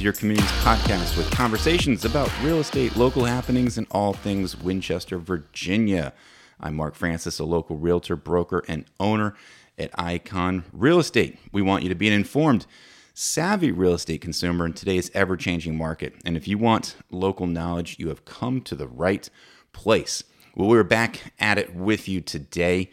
Your community's podcast with conversations about real estate, local happenings, and all things Winchester, Virginia. I'm Mark Francis, a local realtor, broker, and owner at Icon Real Estate. We want you to be an informed, savvy real estate consumer in today's ever changing market. And if you want local knowledge, you have come to the right place. Well, we're back at it with you today.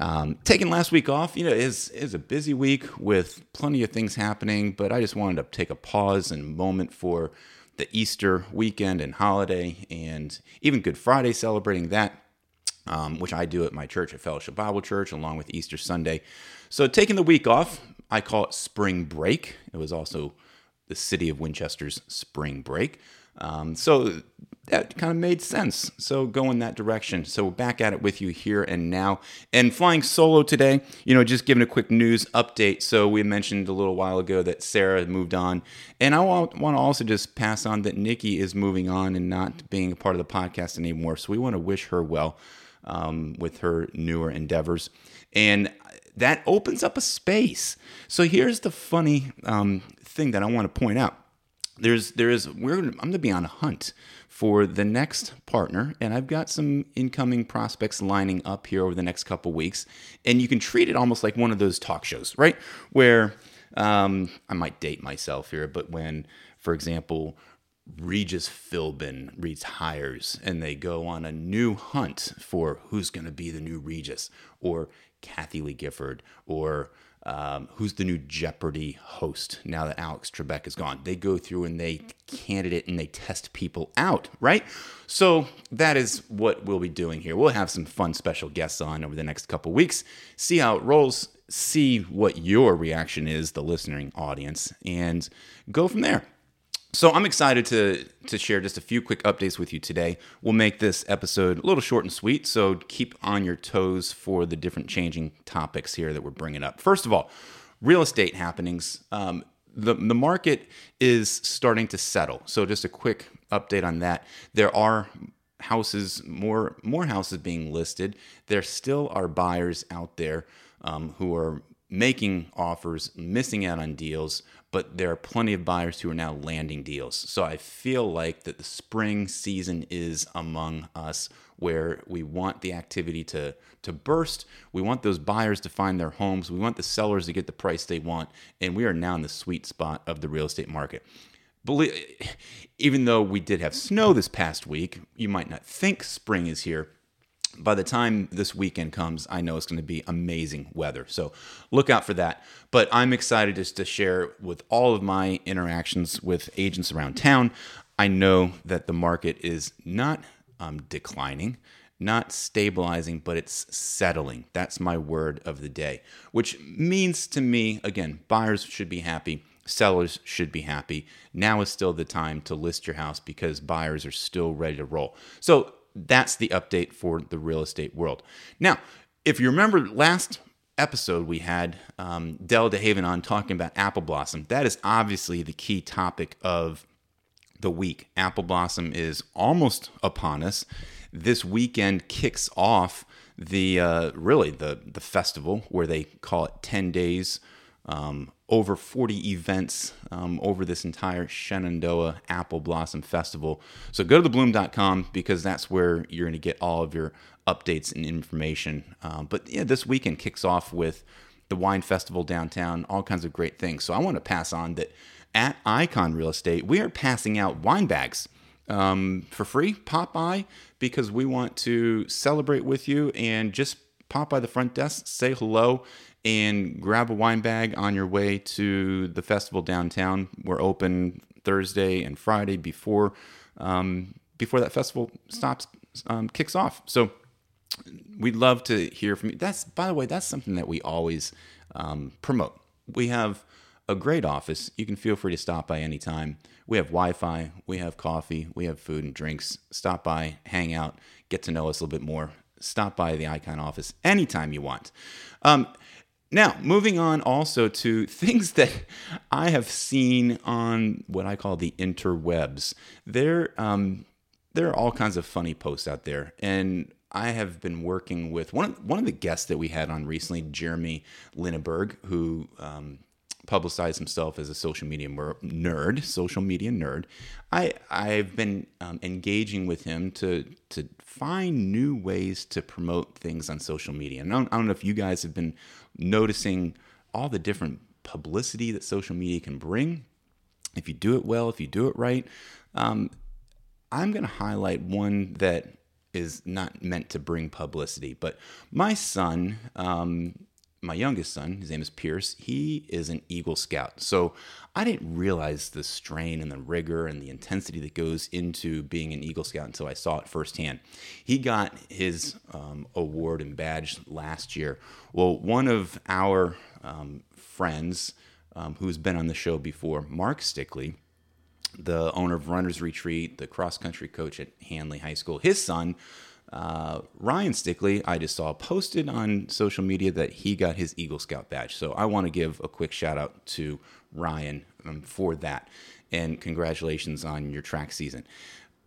Um, taking last week off, you know, is is a busy week with plenty of things happening, but I just wanted to take a pause and moment for the Easter weekend and holiday, and even Good Friday, celebrating that, um, which I do at my church at Fellowship Bible Church, along with Easter Sunday. So taking the week off, I call it spring break. It was also the city of Winchester's spring break. Um, so that kind of made sense. So go in that direction. So we're back at it with you here and now. And flying solo today, you know, just giving a quick news update. So we mentioned a little while ago that Sarah moved on. And I want, want to also just pass on that Nikki is moving on and not being a part of the podcast anymore. So we want to wish her well um, with her newer endeavors. And that opens up a space. So here's the funny um, thing that I want to point out there's there is we're I'm going to be on a hunt for the next partner, and I've got some incoming prospects lining up here over the next couple weeks. And you can treat it almost like one of those talk shows, right? Where um, I might date myself here, but when, for example, Regis Philbin reads hires and they go on a new hunt for who's going to be the new Regis, or Kathie Lee Gifford, or um, who's the new Jeopardy host now that Alex Trebek is gone. They go through and they candidate and they test people out, right? So that is what we'll be doing here. We'll have some fun special guests on over the next couple weeks, see how it rolls, see what your reaction is, the listening audience, and go from there. So I'm excited to to share just a few quick updates with you today. We'll make this episode a little short and sweet, so keep on your toes for the different changing topics here that we're bringing up. First of all, real estate happenings. Um, the the market is starting to settle. So just a quick update on that. There are houses more more houses being listed. There still are buyers out there um, who are making offers, missing out on deals, but there are plenty of buyers who are now landing deals. So I feel like that the spring season is among us where we want the activity to to burst. We want those buyers to find their homes. We want the sellers to get the price they want, and we are now in the sweet spot of the real estate market. Believe, even though we did have snow this past week, you might not think spring is here by the time this weekend comes, I know it's going to be amazing weather. So look out for that. But I'm excited just to share with all of my interactions with agents around town. I know that the market is not um, declining, not stabilizing, but it's settling. That's my word of the day, which means to me, again, buyers should be happy. Sellers should be happy. Now is still the time to list your house because buyers are still ready to roll. So that's the update for the real estate world. Now, if you remember last episode we had um, Dell DeHaven on talking about apple blossom. That is obviously the key topic of the week. Apple blossom is almost upon us. This weekend kicks off the uh, really the the festival where they call it 10 days um, over 40 events um, over this entire Shenandoah Apple Blossom Festival. So go to thebloom.com because that's where you're going to get all of your updates and information. Um, but yeah, this weekend kicks off with the wine festival downtown, all kinds of great things. So I want to pass on that at Icon Real Estate, we are passing out wine bags. Um, for free, pop by because we want to celebrate with you and just pop by the front desk, say hello, and grab a wine bag on your way to the festival downtown. We're open Thursday and Friday before um, before that festival stops um, kicks off. So we'd love to hear from you. That's by the way, that's something that we always um, promote. We have a great office. You can feel free to stop by anytime. We have Wi-Fi, we have coffee, we have food and drinks. Stop by, hang out, get to know us a little bit more. Stop by the Icon office anytime you want. Um, now, moving on also to things that I have seen on what I call the interwebs. There, um, there are all kinds of funny posts out there, and I have been working with one of, one of the guests that we had on recently, Jeremy Linneberg, who um, publicized himself as a social media nerd, social media nerd. I I've been um, engaging with him to to find new ways to promote things on social media. And I don't, I don't know if you guys have been noticing all the different publicity that social media can bring. If you do it well, if you do it right, um, I'm going to highlight one that is not meant to bring publicity. But my son, um, my youngest son, his name is Pierce, he is an Eagle Scout. So I didn't realize the strain and the rigor and the intensity that goes into being an Eagle Scout until I saw it firsthand. He got his um, award and badge last year. Well, one of our um, friends um, who's been on the show before, Mark Stickley, the owner of Runners Retreat, the cross country coach at Handley High School. His son, uh, Ryan Stickley, I just saw posted on social media that he got his Eagle Scout badge. So I want to give a quick shout out to Ryan um, for that. And congratulations on your track season.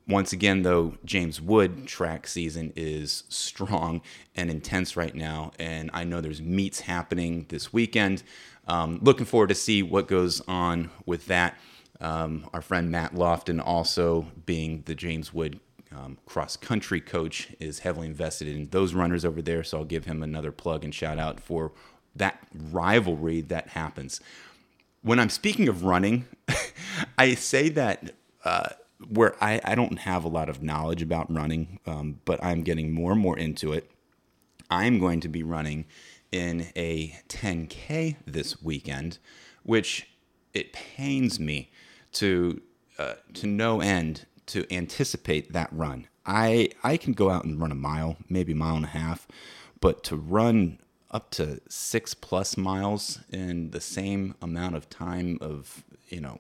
Once again, though, James Wood track season is strong and intense right now. And I know there's meets happening this weekend. Um, looking forward to see what goes on with that. Um, our friend Matt Lofton, also being the James Wood um, cross country coach, is heavily invested in those runners over there. So I'll give him another plug and shout out for that rivalry that happens. When I'm speaking of running, I say that uh, where I, I, don't have a lot of knowledge about running, um, but I'm getting more and more into it. I'm going to be running in a 10K this weekend, which it pains me to uh, to no end to anticipate that run. I I can go out and run a mile, maybe a mile and a half, but to run up to six plus miles in the same amount of time of you know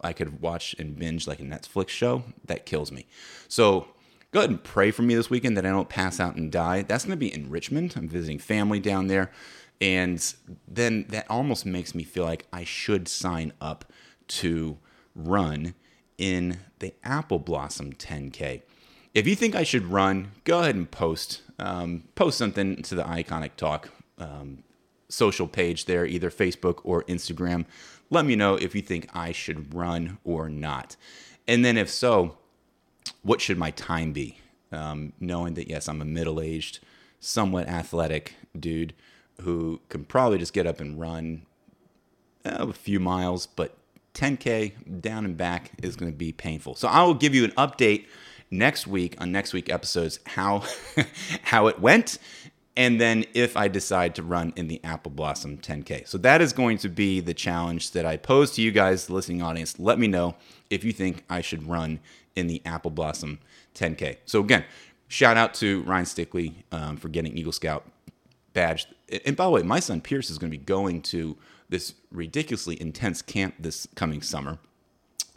I could watch and binge like a Netflix show that kills me. So go ahead and pray for me this weekend that I don't pass out and die. That's going to be in Richmond. I'm visiting family down there. And then that almost makes me feel like I should sign up to run in the Apple Blossom 10K. If you think I should run, go ahead and post um, post something to the Iconic Talk um, social page there, either Facebook or Instagram. Let me know if you think I should run or not. And then, if so, what should my time be? Um, knowing that, yes, I'm a middle aged, somewhat athletic dude who can probably just get up and run uh, a few miles, but 10K down and back is going to be painful. So I will give you an update next week on next week episodes how how it went and then if I decide to run in the Apple Blossom 10K. So that is going to be the challenge that I pose to you guys, the listening audience. Let me know if you think I should run in the Apple Blossom 10K. So again, shout out to Ryan Stickley um, for getting Eagle Scout badge. And by the way, my son Pierce is going to be going to this ridiculously intense camp this coming summer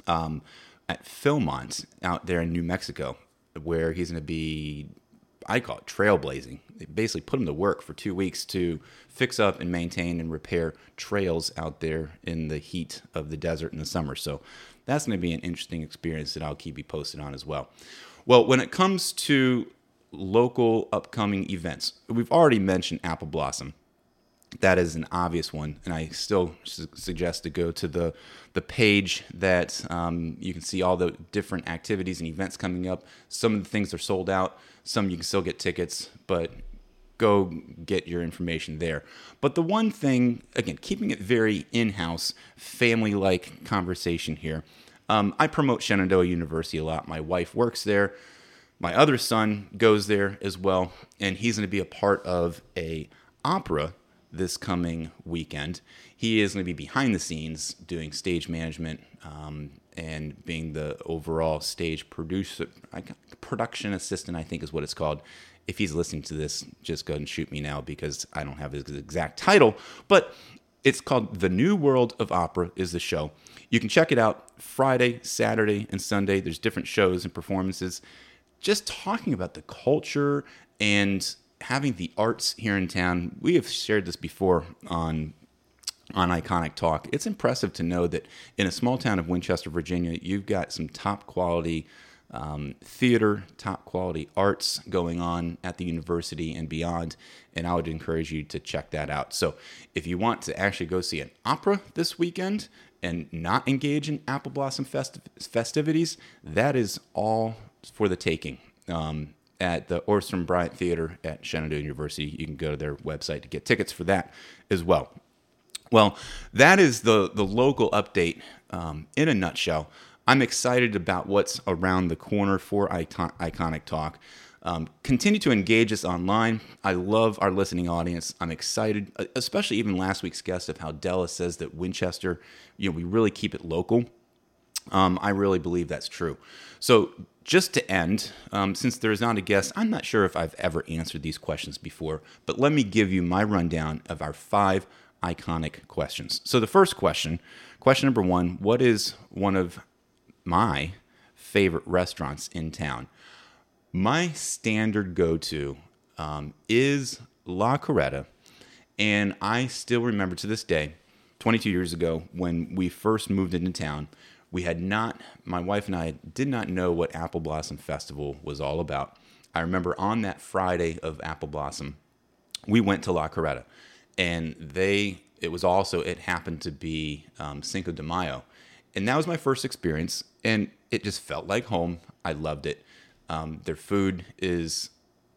um, at Philmont out there in New Mexico, where he's going to be, I call it trailblazing. They basically put him to work for two weeks to fix up and maintain and repair trails out there in the heat of the desert in the summer. So that's going to be an interesting experience that I'll keep you posted on as well. Well, when it comes to local upcoming events, we've already mentioned Apple Blossom that is an obvious one, and I still su- suggest to go to the the page that um, you can see all the different activities and events coming up. Some of the things are sold out, some you can still get tickets, but go get your information there. But the one thing, again, keeping it very in-house, family-like conversation here. Um, I promote Shenandoah University a lot. My wife works there. My other son goes there as well, and he's going to be a part of a opera this coming weekend. He is going to be behind the scenes doing stage management um, and being the overall stage producer, production assistant, I think is what it's called. If he's listening to this, just go and shoot me now because I don't have his exact title. But it's called The New World of Opera is the show. You can check it out Friday, Saturday, and Sunday. There's different shows and performances just talking about the culture and having the arts here in town, we have shared this before on on Iconic Talk. It's impressive to know that in a small town of Winchester, Virginia, you've got some top quality um, theater, top quality arts going on at the university and beyond. And I would encourage you to check that out. So, if you want to actually go see an opera this weekend and not engage in Apple Blossom festi- festivities, that is all for the taking. Um, at the Ohrstrom-Bryant Theater at Shenandoah University. You can go to their website to get tickets for that as well. Well, that is the, the local update um, in a nutshell. I'm excited about what's around the corner for Icon- Iconic Talk. Um, continue to engage us online. I love our listening audience. I'm excited, especially even last week's guest of how Della says that Winchester, you know, we really keep it local. Um, I really believe that's true. So, just to end, um, since there is not a guest, I'm not sure if I've ever answered these questions before, but let me give you my rundown of our five iconic questions. So, the first question, question number one What is one of my favorite restaurants in town? My standard go to um, is La Carreta. And I still remember to this day, 22 years ago, when we first moved into town, we had not, my wife and I did not know what Apple Blossom Festival was all about. I remember on that Friday of Apple Blossom, we went to La Carreta, and they, it was also, it happened to be um, Cinco de Mayo. And that was my first experience, and it just felt like home. I loved it. Um, their food is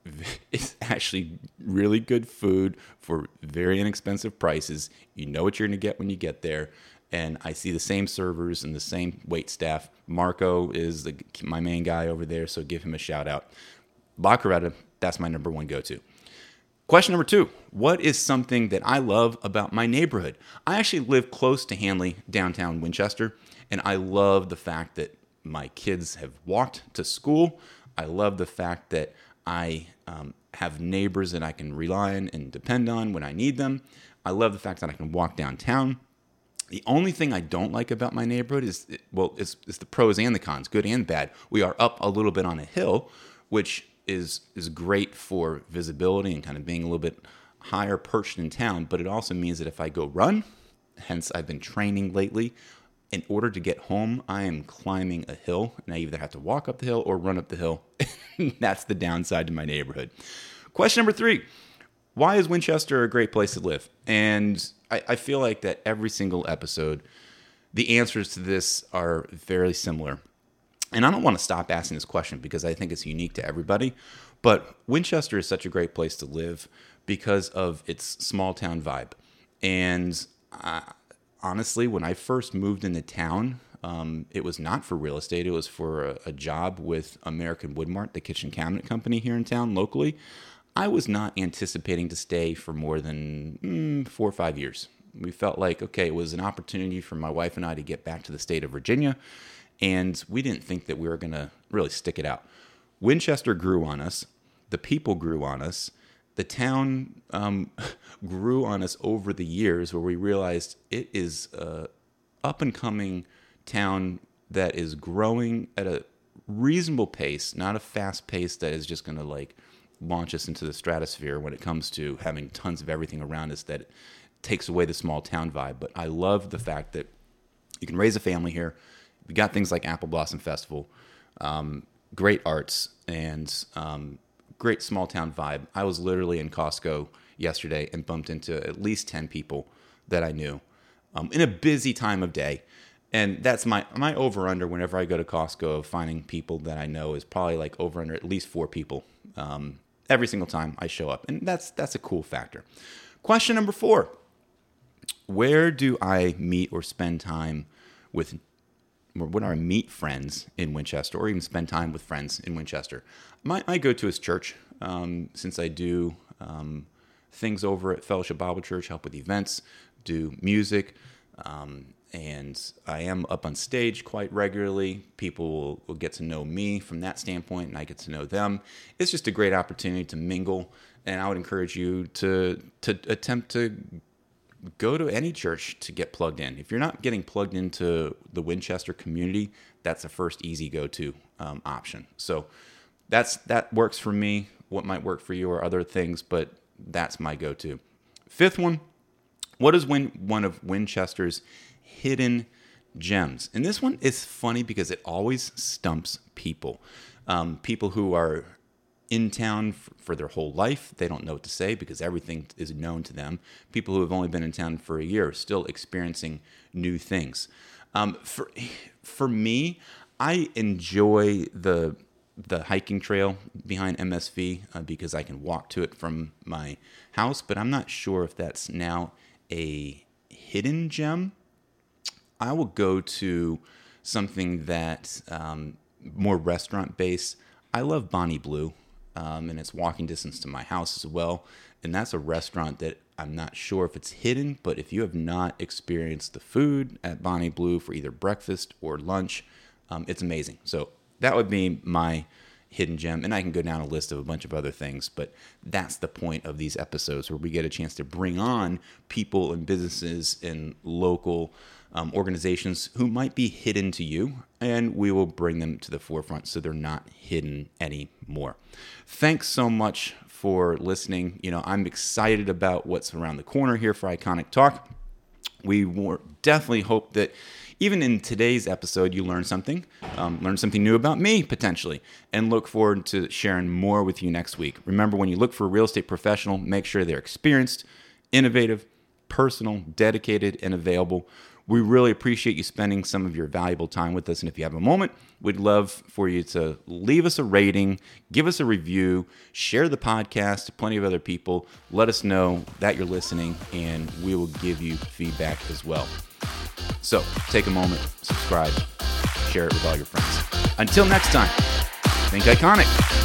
it's actually really good food for very inexpensive prices. You know what you're going to get when you get there. And I see the same servers and the same wait staff. Marco is the, my main guy over there, so give him a shout out. Carreta, that's my number one go to. Question number two What is something that I love about my neighborhood? I actually live close to Handley, downtown Winchester, and I love the fact that my kids have walked to school. I love the fact that I um, have neighbors that I can rely on and depend on when I need them. I love the fact that I can walk downtown. The only thing I don't like about my neighborhood is, well, it's, it's the pros and the cons, good and bad. We are up a little bit on a hill, which is is great for visibility and kind of being a little bit higher perched in town. But it also means that if I go run, hence I've been training lately, in order to get home, I am climbing a hill, and I either have to walk up the hill or run up the hill. That's the downside to my neighborhood. Question number three Why is Winchester a great place to live? And I, I feel like that every single episode, the answers to this are fairly similar. And I don't want to stop asking this question because I think it's unique to everybody. But Winchester is such a great place to live because of its small town vibe. And I, honestly, when I first moved into town, um, it was not for real estate. It was for a, a, job with American Woodmark, the kitchen cabinet company here in town locally. I was not anticipating to stay for more than mm, four or five years. We felt like, okay, it was an opportunity for my wife and I to get back to the state of Virginia, and we didn't think that we were going to really stick it out. Winchester grew on us, the people grew on us, the town um, grew on us over the years where we realized it is a up and coming town that is growing at a reasonable pace, not a fast pace that is just going to like launch us into the stratosphere when it comes to having tons of everything around us that takes away the small town vibe. But I love the fact that you can raise a family here. We got things like Apple Blossom Festival, um, great arts, and um, great small town vibe. I was literally in Costco yesterday and bumped into at least 10 people that I knew um, in a busy time of day. And that's my my over under whenever I go to Costco of finding people that I know is probably like over under at least four people um, every single time I show up, and that's that's a cool factor. Question number four: Where do I meet or spend time with when I meet friends in Winchester or even spend time with friends in Winchester. My, I go to his church um, since I do um, things over at Fellowship Bible Church, help with events, do music, um, and I am up on stage quite regularly. People will, will, get to know me from that standpoint, and I get to know them. It's just a great opportunity to mingle, and I would encourage you to to attempt to go to any church to get plugged in. If you're not getting plugged into the Winchester community, that's the first easy go-to um, option. So that's that works for me. What might work for you or other things, but that's my go-to. Fifth one, what is Win- one of Winchester's hidden gems. And this one is funny because it always stumps people. Um, people who are in town f- for their whole life, they don't know what to say because everything is known to them. People who have only been in town for a year are still experiencing new things. Um, for for me, I enjoy the the hiking trail behind MSV uh, because I can walk to it from my house, but I'm not sure if that's now a hidden gem. I will go to something that um, more restaurant based. I love Bonnie Blue, um, and it's walking distance to my house as well. And that's a restaurant that I'm not sure if it's hidden, but if you have not experienced the food at Bonnie Blue for either breakfast or lunch, um, it's amazing. So that would be my hidden gem. And I can go down a list of a bunch of other things, but that's the point of these episodes where we get a chance to bring on people and businesses and local um, organizations who might be hidden to you, and we will bring them to the forefront so they're not hidden anymore. Thanks so much for listening. You know, I'm excited about what's around the corner here for Iconic Talk. We definitely hope that even in today's episode, you learn something, um, learn something new about me potentially, and look forward to sharing more with you next week. Remember, when you look for a real estate professional, make sure they're experienced, innovative, personal, dedicated, and available. We really appreciate you spending some of your valuable time with us. And if you have a moment, we'd love for you to leave us a rating, give us a review, share the podcast to plenty of other people. Let us know that you're listening, and we will give you feedback as well. So take a moment, subscribe, share it with all your friends. Until next time, think iconic.